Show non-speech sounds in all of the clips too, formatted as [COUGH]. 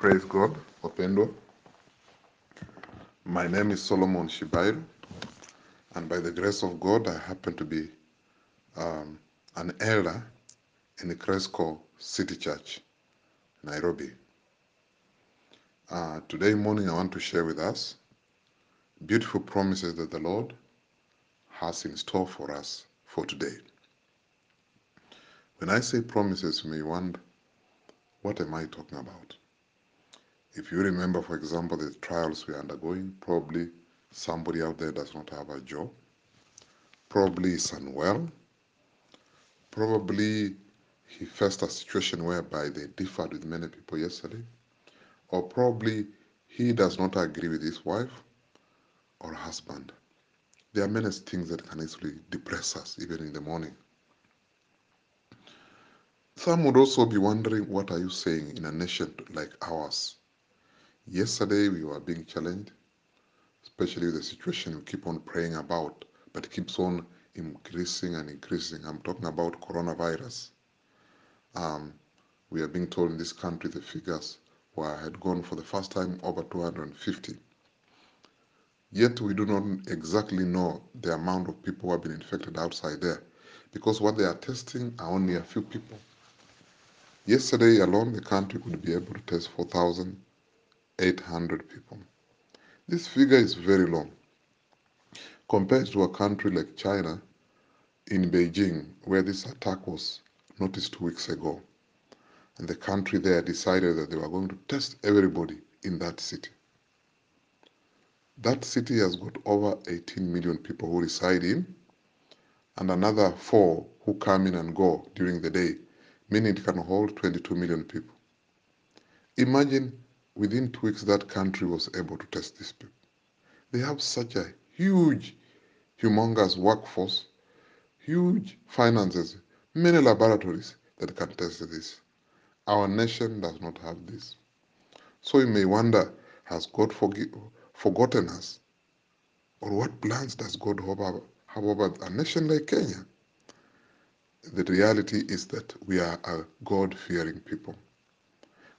Praise God, Opendo. My name is Solomon Shibairu, and by the grace of God, I happen to be um, an elder in the Cresco City Church, Nairobi. Uh, today morning, I want to share with us beautiful promises that the Lord has in store for us for today. When I say promises, you may wonder, what am I talking about? If you remember, for example, the trials we are undergoing, probably somebody out there does not have a job, probably is unwell, probably he faced a situation whereby they differed with many people yesterday, or probably he does not agree with his wife or husband. There are many things that can easily depress us, even in the morning. Some would also be wondering, what are you saying in a nation like ours? Yesterday we were being challenged, especially with the situation we keep on praying about, but keeps on increasing and increasing. I'm talking about coronavirus. Um, we are being told in this country the figures were had gone for the first time over 250. Yet we do not exactly know the amount of people who have been infected outside there, because what they are testing are only a few people. Yesterday alone, the country could be able to test 4,000 800 people. This figure is very low compared to a country like China in Beijing, where this attack was noticed two weeks ago. And the country there decided that they were going to test everybody in that city. That city has got over 18 million people who reside in, and another four who come in and go during the day, meaning it can hold 22 million people. Imagine within two weeks, that country was able to test these people. They have such a huge, humongous workforce, huge finances, many laboratories that can test this. Our nation does not have this. So you may wonder, has God forgotten us? Or what plans does God have over a nation like Kenya? The reality is that we are a God fearing people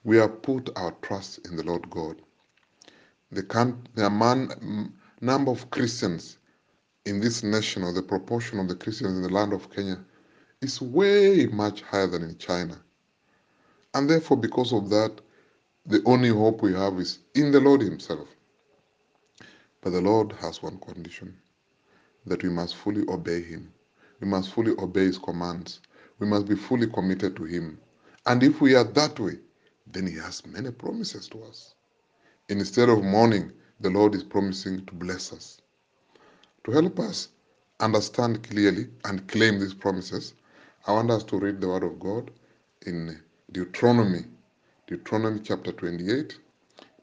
we have put our trust in the Lord God. The, the man, number of Christians in this nation, or the proportion of the Christians in the land of Kenya, is way much higher than in China. And therefore, because of that, the only hope we have is in the Lord Himself. But the Lord has one condition that we must fully obey Him. We must fully obey His commands. We must be fully committed to Him. And if we are that way, then he has many promises to us. Instead of mourning, the Lord is promising to bless us. To help us understand clearly and claim these promises, I want us to read the Word of God in Deuteronomy, Deuteronomy chapter 28,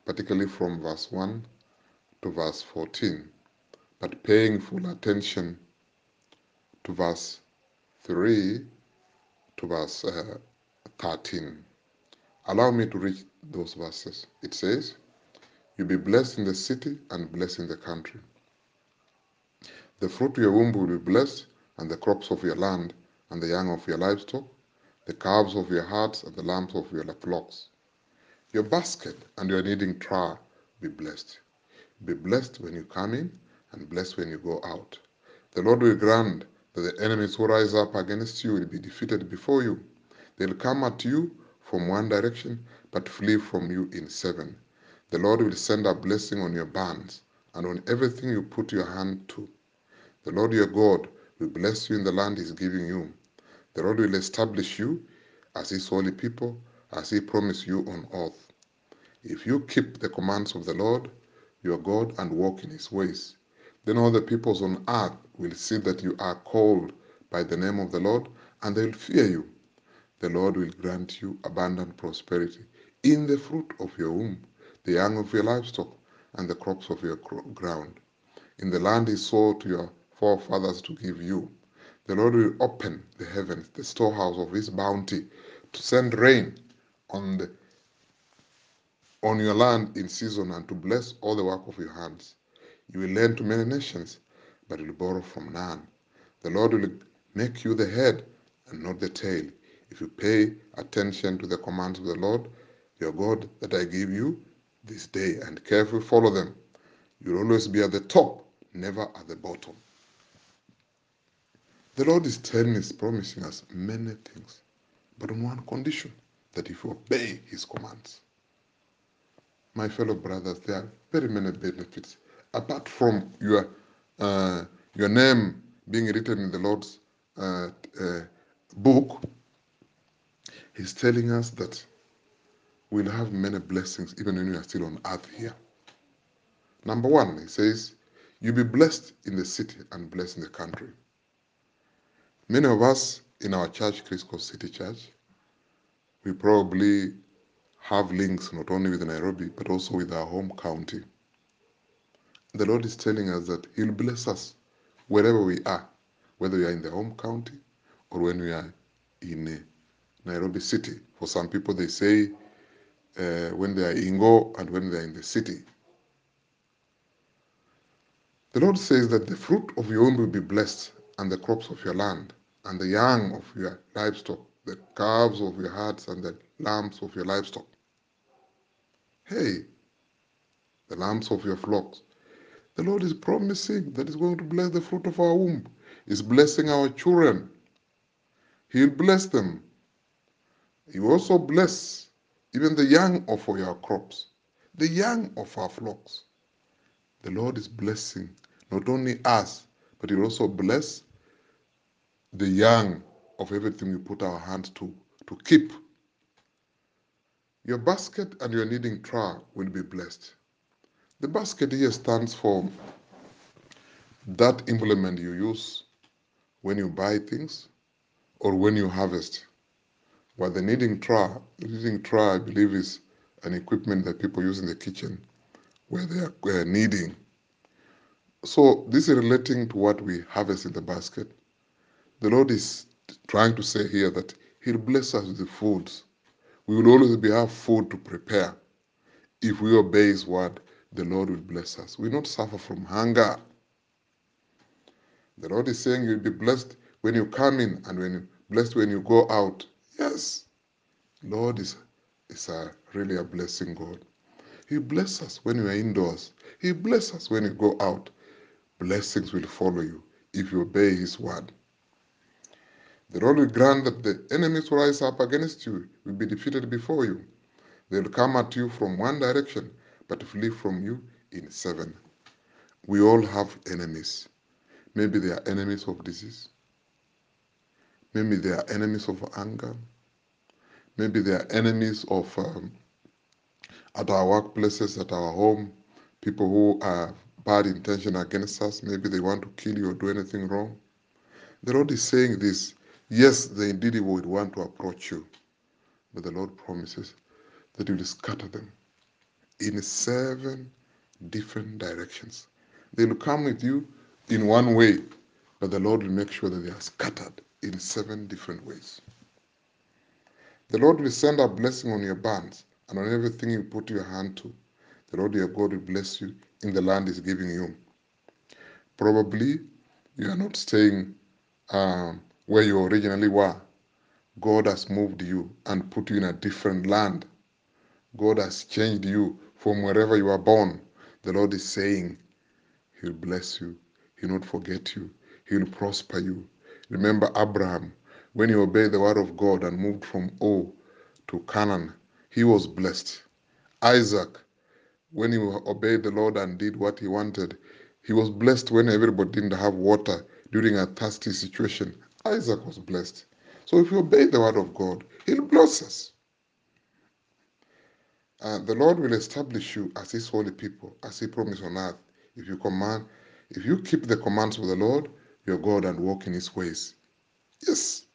particularly from verse 1 to verse 14, but paying full attention to verse 3 to verse uh, 13. Allow me to read those verses. It says, You'll be blessed in the city and blessed in the country. The fruit of your womb will be blessed, and the crops of your land, and the young of your livestock, the calves of your herds, and the lambs of your flocks. Your basket and your kneading trough be blessed. Be blessed when you come in, and blessed when you go out. The Lord will grant that the enemies who rise up against you will be defeated before you. They'll come at you from one direction, but flee from you in seven. The Lord will send a blessing on your barns and on everything you put your hand to. The Lord your God will bless you in the land he is giving you. The Lord will establish you as his holy people, as he promised you on oath. If you keep the commands of the Lord your God and walk in his ways, then all the peoples on earth will see that you are called by the name of the Lord, and they will fear you the Lord will grant you abundant prosperity in the fruit of your womb, the young of your livestock, and the crops of your ground. In the land he swore to your forefathers to give you, the Lord will open the heavens, the storehouse of his bounty, to send rain on the on your land in season and to bless all the work of your hands. You will lend to many nations, but you will borrow from none. The Lord will make you the head and not the tail if you pay attention to the commands of the Lord your God that I give you this day, and carefully follow them. You'll always be at the top, never at the bottom. The Lord is telling us, promising us many things, but on one condition that if you obey His commands. My fellow brothers, there are very many benefits apart from your uh, your name being written in the Lord's uh, uh, book. He's telling us that we'll have many blessings even when we are still on earth here. Number one, he says, you'll be blessed in the city and blessed in the country. Many of us in our church, Crisco City Church, we probably have links not only with Nairobi, but also with our home county. The Lord is telling us that He'll bless us wherever we are, whether we are in the home county or when we are in Nairobi City. For some people, they say uh, when they are in Go and when they are in the city. The Lord says that the fruit of your womb will be blessed, and the crops of your land and the young of your livestock, the calves of your herds and the lambs of your livestock. Hey, the lambs of your flocks. The Lord is promising that He's going to bless the fruit of our womb. He's blessing our children. He'll bless them. Will also bless even the young of your crops, the young of our flocks. The Lord is blessing not only us, but He will also bless the young of everything we put our hands to, to keep. Your basket and your kneading trough will be blessed. The basket here stands for that implement you use when you buy things or when you harvest. While the kneading trough, kneading trough, I believe, is an equipment that people use in the kitchen where they are uh, kneading. So this is relating to what we harvest in the basket. The Lord is trying to say here that He'll bless us with the foods. We will always be have food to prepare. If we obey His word, the Lord will bless us. We will not suffer from hunger. The Lord is saying you'll be blessed when you come in and when blessed when you go out. Yes. Lord is, is a, really a blessing God. He bless us when we are indoors. He bless us when you go out. Blessings will follow you if you obey His word. The Lord will grant that the enemies who rise up against you will be defeated before you. They will come at you from one direction, but flee from you in seven. We all have enemies. Maybe they are enemies of disease. Maybe they are enemies of anger. Maybe they are enemies of um, at our workplaces, at our home, people who have bad intention against us. Maybe they want to kill you or do anything wrong. The Lord is saying this Yes, they indeed would want to approach you, but the Lord promises that He will scatter them in seven different directions. They will come with you in one way, but the Lord will make sure that they are scattered in seven different ways. The Lord will send a blessing on your barns and on everything you put your hand to. The Lord your God will bless you in the land He's giving you. Probably you are not staying um, where you originally were. God has moved you and put you in a different land. God has changed you from wherever you were born. The Lord is saying, He'll bless you. He'll not forget you. He'll prosper you. Remember Abraham, when he obeyed the word of God and moved from Ur to Canaan, he was blessed. Isaac, when he obeyed the Lord and did what he wanted, he was blessed when everybody didn't have water during a thirsty situation. Isaac was blessed. So if you obey the word of God, He'll bless us. Uh, the Lord will establish you as His holy people, as He promised on earth. If you command, if you keep the commands of the Lord, your God, and walk in His ways. Yes,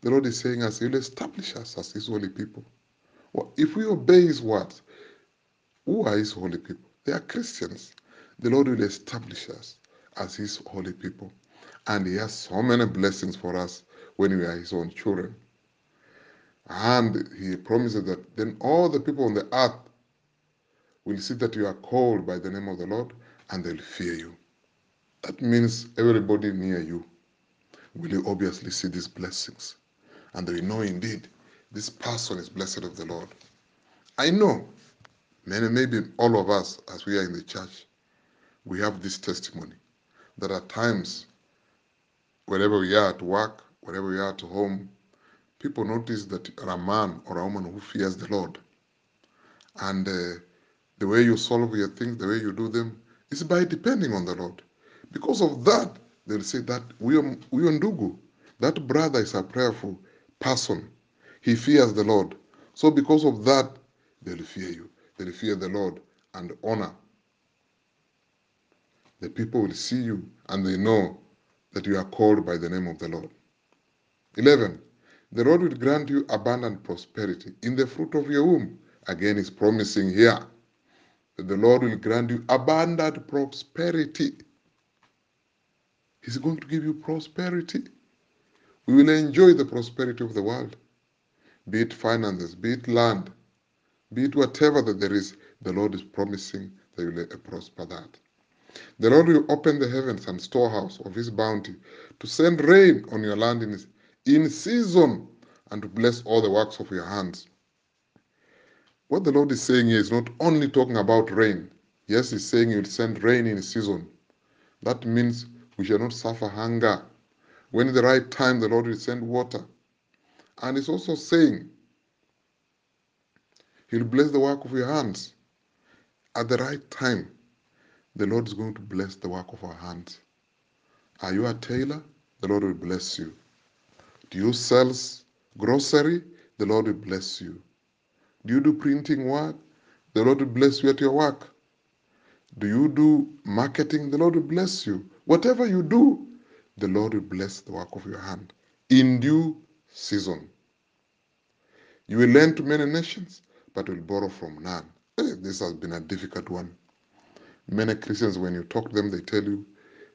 the Lord is saying us, He'll establish us as His holy people. Well, if we obey His words, who are His holy people? They are Christians. The Lord will establish us as His holy people. And He has so many blessings for us when we are His own children. And He promises that then all the people on the earth will see that you are called by the name of the Lord and they'll fear you. That means everybody near you will obviously see these blessings. And they will know indeed this person is blessed of the Lord. I know many, maybe all of us, as we are in the church, we have this testimony There are times, wherever we are at work, wherever we are at home, people notice that you're a man or a woman who fears the Lord. And uh, the way you solve your things, the way you do them, is by depending on the Lord. Because of that, they'll say that Uyo Ndugu, that brother is a prayerful person. He fears the Lord. So because of that, they'll fear you. They'll fear the Lord and honor. The people will see you and they know that you are called by the name of the Lord. 11. The Lord will grant you abundant prosperity in the fruit of your womb. Again, is promising here that the Lord will grant you abundant prosperity. He's going to give you prosperity. We will enjoy the prosperity of the world, be it finances, be it land, be it whatever that there is, the Lord is promising that you will uh, prosper that. The Lord will open the heavens and storehouse of his bounty to send rain on your land in, in season and to bless all the works of your hands. What the Lord is saying here is not only talking about rain. Yes, He's saying He will send rain in season. That means we shall not suffer hunger. When in the right time, the Lord will send water. And He's also saying He'll bless the work of your hands. At the right time, the Lord is going to bless the work of our hands. Are you a tailor? The Lord will bless you. Do you sell grocery? The Lord will bless you. Do you do printing work? The Lord will bless you at your work. Do you do marketing? The Lord will bless you. Whatever you do, the Lord will bless the work of your hand in due season. You will lend to many nations, but will borrow from none. This has been a difficult one. Many Christians, when you talk to them, they tell you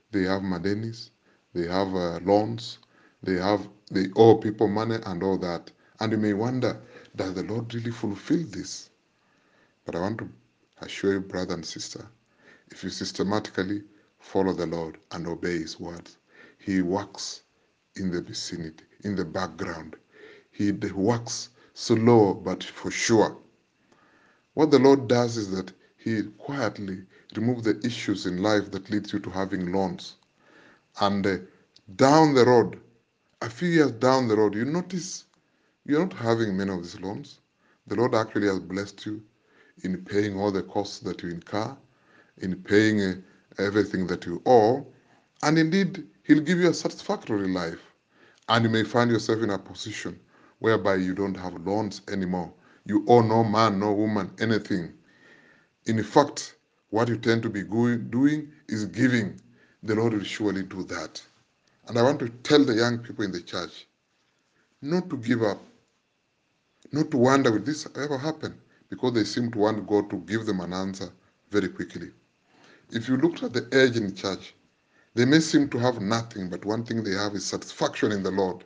they have madenis, they have uh, loans, they have they owe people money and all that. And you may wonder, does the Lord really fulfill this? But I want to assure you, brother and sister, if you systematically follow the Lord and obey His words, He works in the vicinity, in the background. He works slow but for sure. What the Lord does is that He quietly removes the issues in life that leads you to having loans. And uh, down the road, a few years down the road, you notice you're not having many of these loans. The Lord actually has blessed you in paying all the costs that you incur, in paying uh, everything that you owe, and indeed, He'll give you a satisfactory life. And you may find yourself in a position whereby you don't have loans anymore. You owe no man, no woman, anything. In fact, what you tend to be doing is giving. The Lord will surely do that. And I want to tell the young people in the church not to give up not to wonder will this ever happen because they seem to want God to give them an answer very quickly. If you look at the age in church, they may seem to have nothing, but one thing they have is satisfaction in the Lord.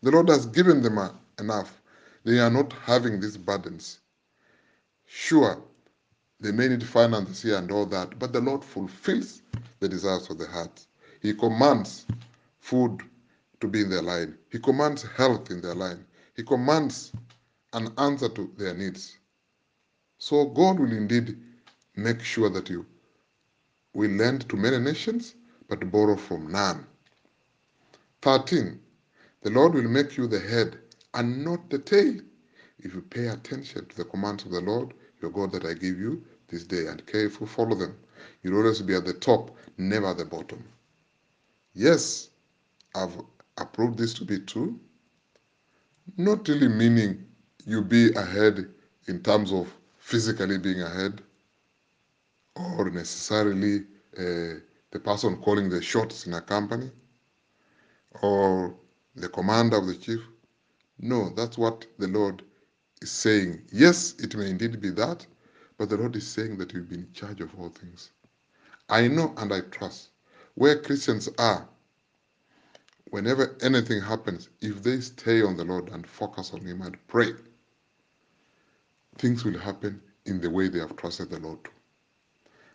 The Lord has given them enough. They are not having these burdens. Sure, they may need finances here and all that, but the Lord fulfills the desires of the heart. He commands food to be in their line. He commands health in their line. He commands an answer to their needs. So God will indeed make sure that you will lend to many nations, but borrow from none. 13. The Lord will make you the head and not the tail if you pay attention to the commands of the Lord, your God, that I give you this day and carefully follow them. You'll always be at the top, never at the bottom. Yes, I've approved this to be true. Not really meaning you be ahead in terms of physically being ahead or necessarily uh, the person calling the shots in a company or the commander of the chief. No, that's what the Lord is saying. Yes, it may indeed be that, but the Lord is saying that you'll be in charge of all things. I know and I trust where Christians are, whenever anything happens, if they stay on the Lord and focus on Him and pray, things will happen in the way they have trusted the Lord.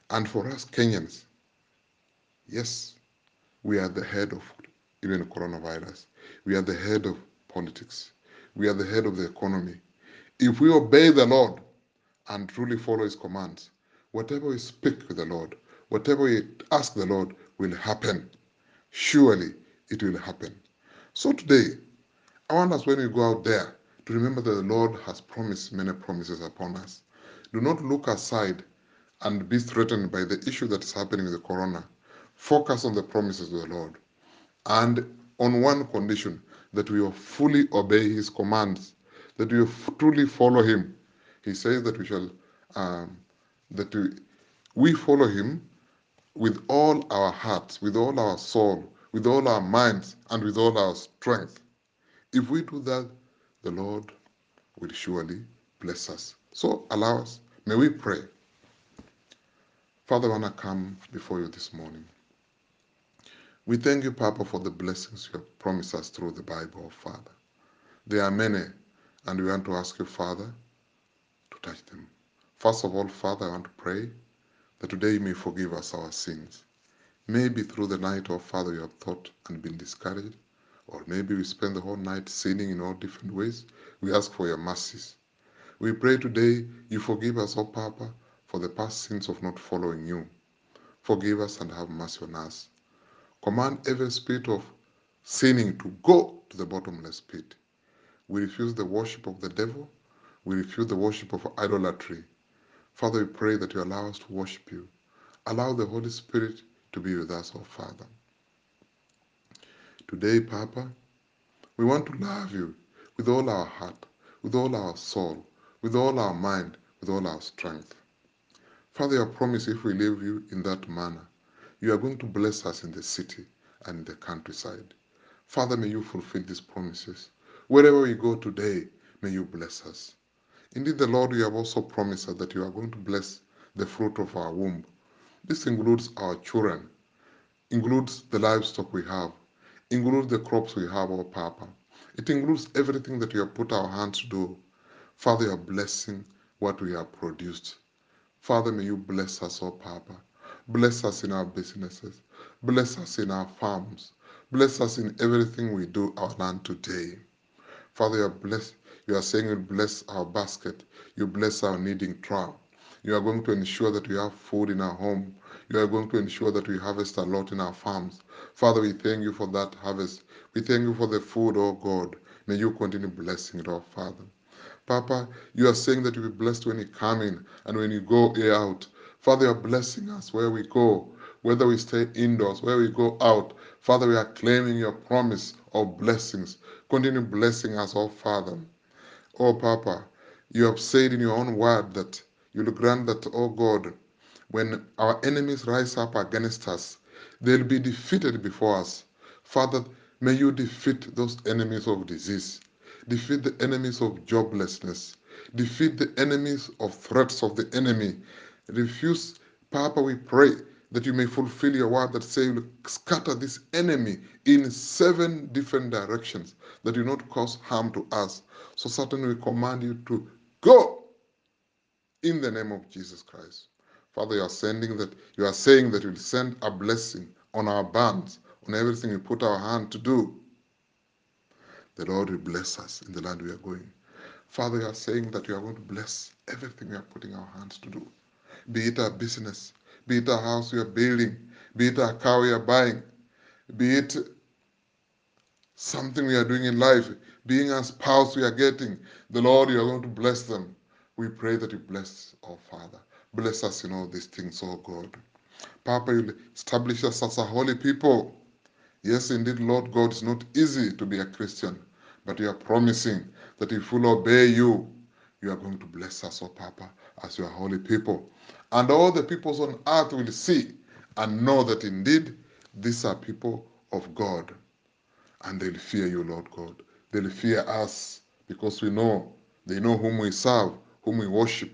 And for us Kenyans, yes, we are the head of even coronavirus. We are the head of politics. We are the head of the economy. If we obey the Lord, and truly follow his commands, whatever we speak with the Lord, whatever we ask the Lord will happen. Surely it will happen. So today, I want us when we go out there to remember that the Lord has promised many promises upon us. Do not look aside and be threatened by the issue that is happening with the corona. Focus on the promises of the Lord. And on one condition, that we will fully obey his commands, that we will truly follow him. He says that we shall, um, that we, we follow him with all our hearts, with all our soul, with all our minds, and with all our strength. If we do that, the Lord will surely bless us. So allow us. May we pray. Father, I want to come before you this morning. We thank you, Papa, for the blessings you have promised us through the Bible, oh, Father. There are many, and we want to ask you, Father, to touch them. First of all, Father, I want to pray that today you may forgive us our sins. Maybe through the night, oh Father, you have thought and been discouraged, or maybe we spend the whole night sinning in all different ways. We ask for your mercies. We pray today you forgive us, oh Papa, for the past sins of not following you. Forgive us and have mercy on us. Command every spirit of sinning to go to the bottomless pit. We refuse the worship of the devil. We refuse the worship of idolatry. Father, we pray that you allow us to worship you. Allow the Holy Spirit to be with us, oh Father. Today, Papa, we want to love you with all our heart, with all our soul, with all our mind, with all our strength. Father, your promise if we live you in that manner, you are going to bless us in the city and the countryside. Father, may you fulfill these promises. Wherever we go today, may you bless us. Indeed, the Lord, you have also promised us that you are going to bless the fruit of our womb. This includes our children, includes the livestock we have, includes the crops we have, our Papa. It includes everything that you have put our hands to do. Father, you are blessing what we have produced. Father, may you bless us, oh Papa. Bless us in our businesses. Bless us in our farms. Bless us in everything we do our land today. Father, you are blessed. You are saying you bless our basket. You bless our kneading trough. You are going to ensure that we have food in our home. You are going to ensure that we harvest a lot in our farms. Father, we thank you for that harvest. We thank you for the food, oh God. May you continue blessing it, oh Father. Papa, you are saying that you will be blessed when you come in and when you go out. Father, you are blessing us where we go, whether we stay indoors, where we go out. Father, we are claiming your promise of blessings. Continue blessing us, oh Father. Oh Papa, you have said in your own word that you will grant that, oh God, when our enemies rise up against us, they'll be defeated before us. Father, may you defeat those enemies of disease defeat the enemies of joblessness, defeat the enemies of threats of the enemy. Refuse, Papa, we pray that you may fulfill your word that say scatter this enemy in seven different directions, that you not cause harm to us. So certainly we command you to go in the name of Jesus Christ. Father, you are sending that you are saying that you will send a blessing on our bands, on everything we put our hand to do the Lord will bless us in the land we are going. Father, you are saying that you are going to bless everything we are putting our hands to do. Be it a business, be it a house we are building, be it a car we are buying, be it something we are doing in life, being a spouse we are getting. The Lord, you are going to bless them. We pray that you bless our Father. Bless us in all these things, oh God. Papa, you establish us as a holy people. Yes, indeed, Lord God, it's not easy to be a Christian. But you are promising that if we'll obey you, you are going to bless us, oh Papa, as your holy people. And all the peoples on earth will see and know that indeed these are people of God. And they'll fear you, Lord God. They'll fear us because we know they know whom we serve, whom we worship.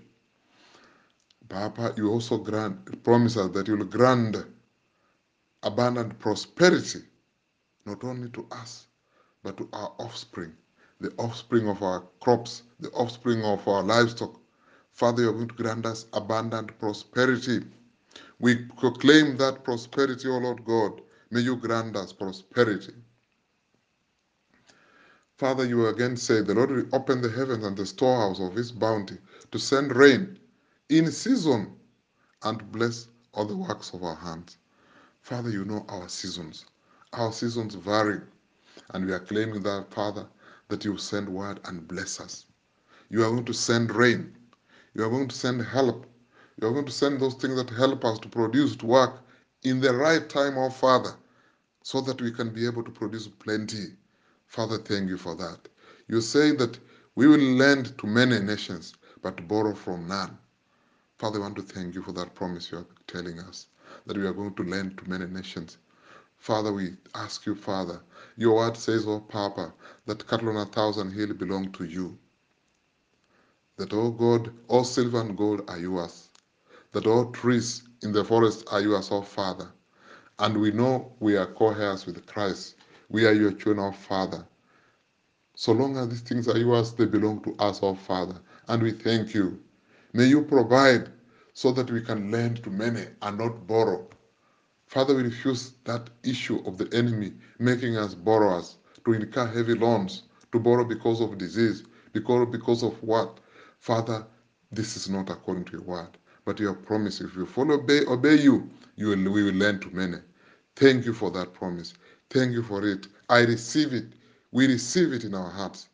Papa, you also grant promise us that you will grant abundant prosperity, not only to us, but to our offspring, the offspring of our crops, the offspring of our livestock. Father, you're going to grant us abundant prosperity. We proclaim that prosperity, O Lord God. May you grant us prosperity. Father, you again say, The Lord will open the heavens and the storehouse of his bounty to send rain in season and bless all the works of our hands. Father, you know our seasons. Our seasons vary, and we are claiming that, Father, that you send word and bless us. You are going to send rain. You are going to send help. You are going to send those things that help us to produce, to work in the right time, oh Father, so that we can be able to produce plenty. Father, thank you for that. You say that we will lend to many nations, but borrow from none. Father, I want to thank you for that promise you are telling us that we are going to lend to many nations. Father, we ask you, Father, your word says, oh Papa, that cattle on a thousand hill belong to you. That, oh God, all silver and gold are yours. That all trees in the forest are yours, oh Father. And we know we are co-heirs with Christ. We are your children, oh Father. So long as these things are yours, they belong to us, oh Father. And we thank you. May you provide so that we can lend to many and not borrow. Father, we refuse that issue of the enemy making us borrowers, to incur heavy loans, to borrow because of disease, because, because of what? Father, this is not according to your word. But your promise, if you follow, obey, obey you, you will, we will lend to many. Thank you for that promise. Thank you for it. I receive it. We receive it in our hearts.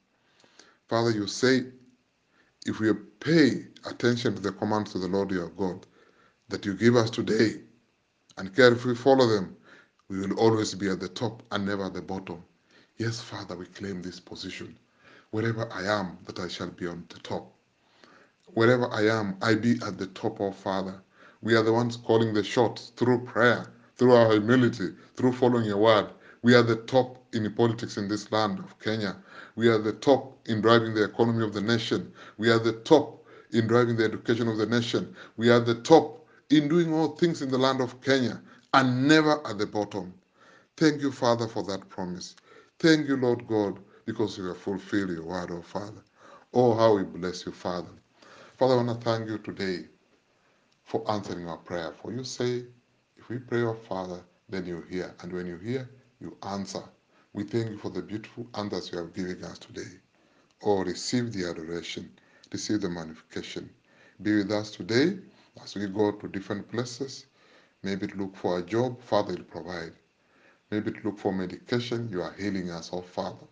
Father, you say if we pay attention to the commands of the Lord your God that you give us today and carefully follow them, we will always be at the top and never at the bottom. Yes, Father, we claim this position. Wherever I am, that I shall be on the top. Wherever I am, I be at the top, of Father. We are the ones calling the shots through prayer, through our humility, through following your word. We are the top in politics in this land of Kenya. We are the top in driving the economy of the nation. We are the top in driving the education of the nation. We are the top in doing all things in the land of Kenya and never at the bottom. Thank you, Father, for that promise. Thank you, Lord God, because you have fulfilled your word, oh Father. Oh, how we bless you, Father. Father, I want to thank you today for answering our prayer. For you say, if we pray, oh Father, then you hear. And when you hear, you answer. We thank you for the beautiful answers you have given us today. Oh, receive the adoration, receive the magnification. Be with us today as we go to different places. Maybe look for a job, Father will provide. Maybe look for medication, you are healing us, oh Father.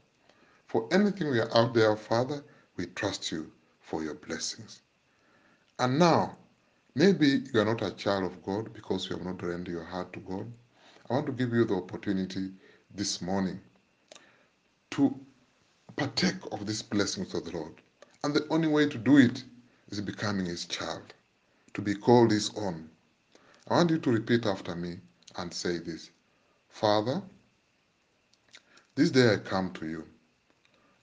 For anything we are out there, Father, we trust you for your blessings. And now, maybe you are not a child of God because you have not rendered your heart to God. I want to give you the opportunity this morning to partake of these blessings of the Lord. And the only way to do it is becoming his child, to be called his own. I want you to repeat after me and say this Father, this day I come to you.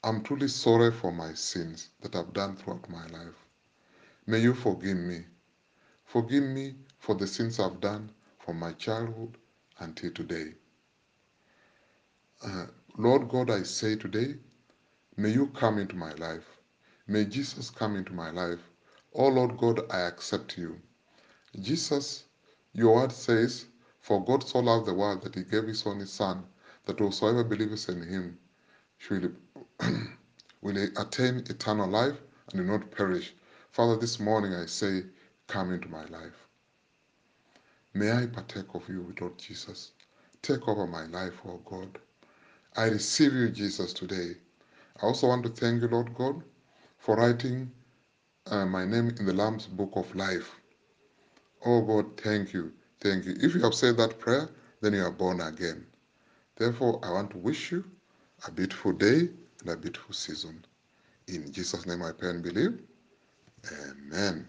I'm truly sorry for my sins that I've done throughout my life. May you forgive me. Forgive me for the sins I've done from my childhood until today. Uh, Lord God, I say today, may you come into my life. May Jesus come into my life. Oh Lord God, I accept you. Jesus, your word says, For God so loved the world that he gave his only Son, that whosoever believes in him will, [CLEARS THROAT] will attain eternal life and will not perish. Father, this morning I say, Come into my life. May I partake of you, Lord Jesus. Take over my life, oh God. I receive you, Jesus, today. I also want to thank you, Lord God, for writing uh, my name in the Lamb's Book of Life. Oh God, thank you. Thank you. If you have said that prayer, then you are born again. Therefore, I want to wish you a beautiful day and a beautiful season. In Jesus' name I pray and believe. Amen.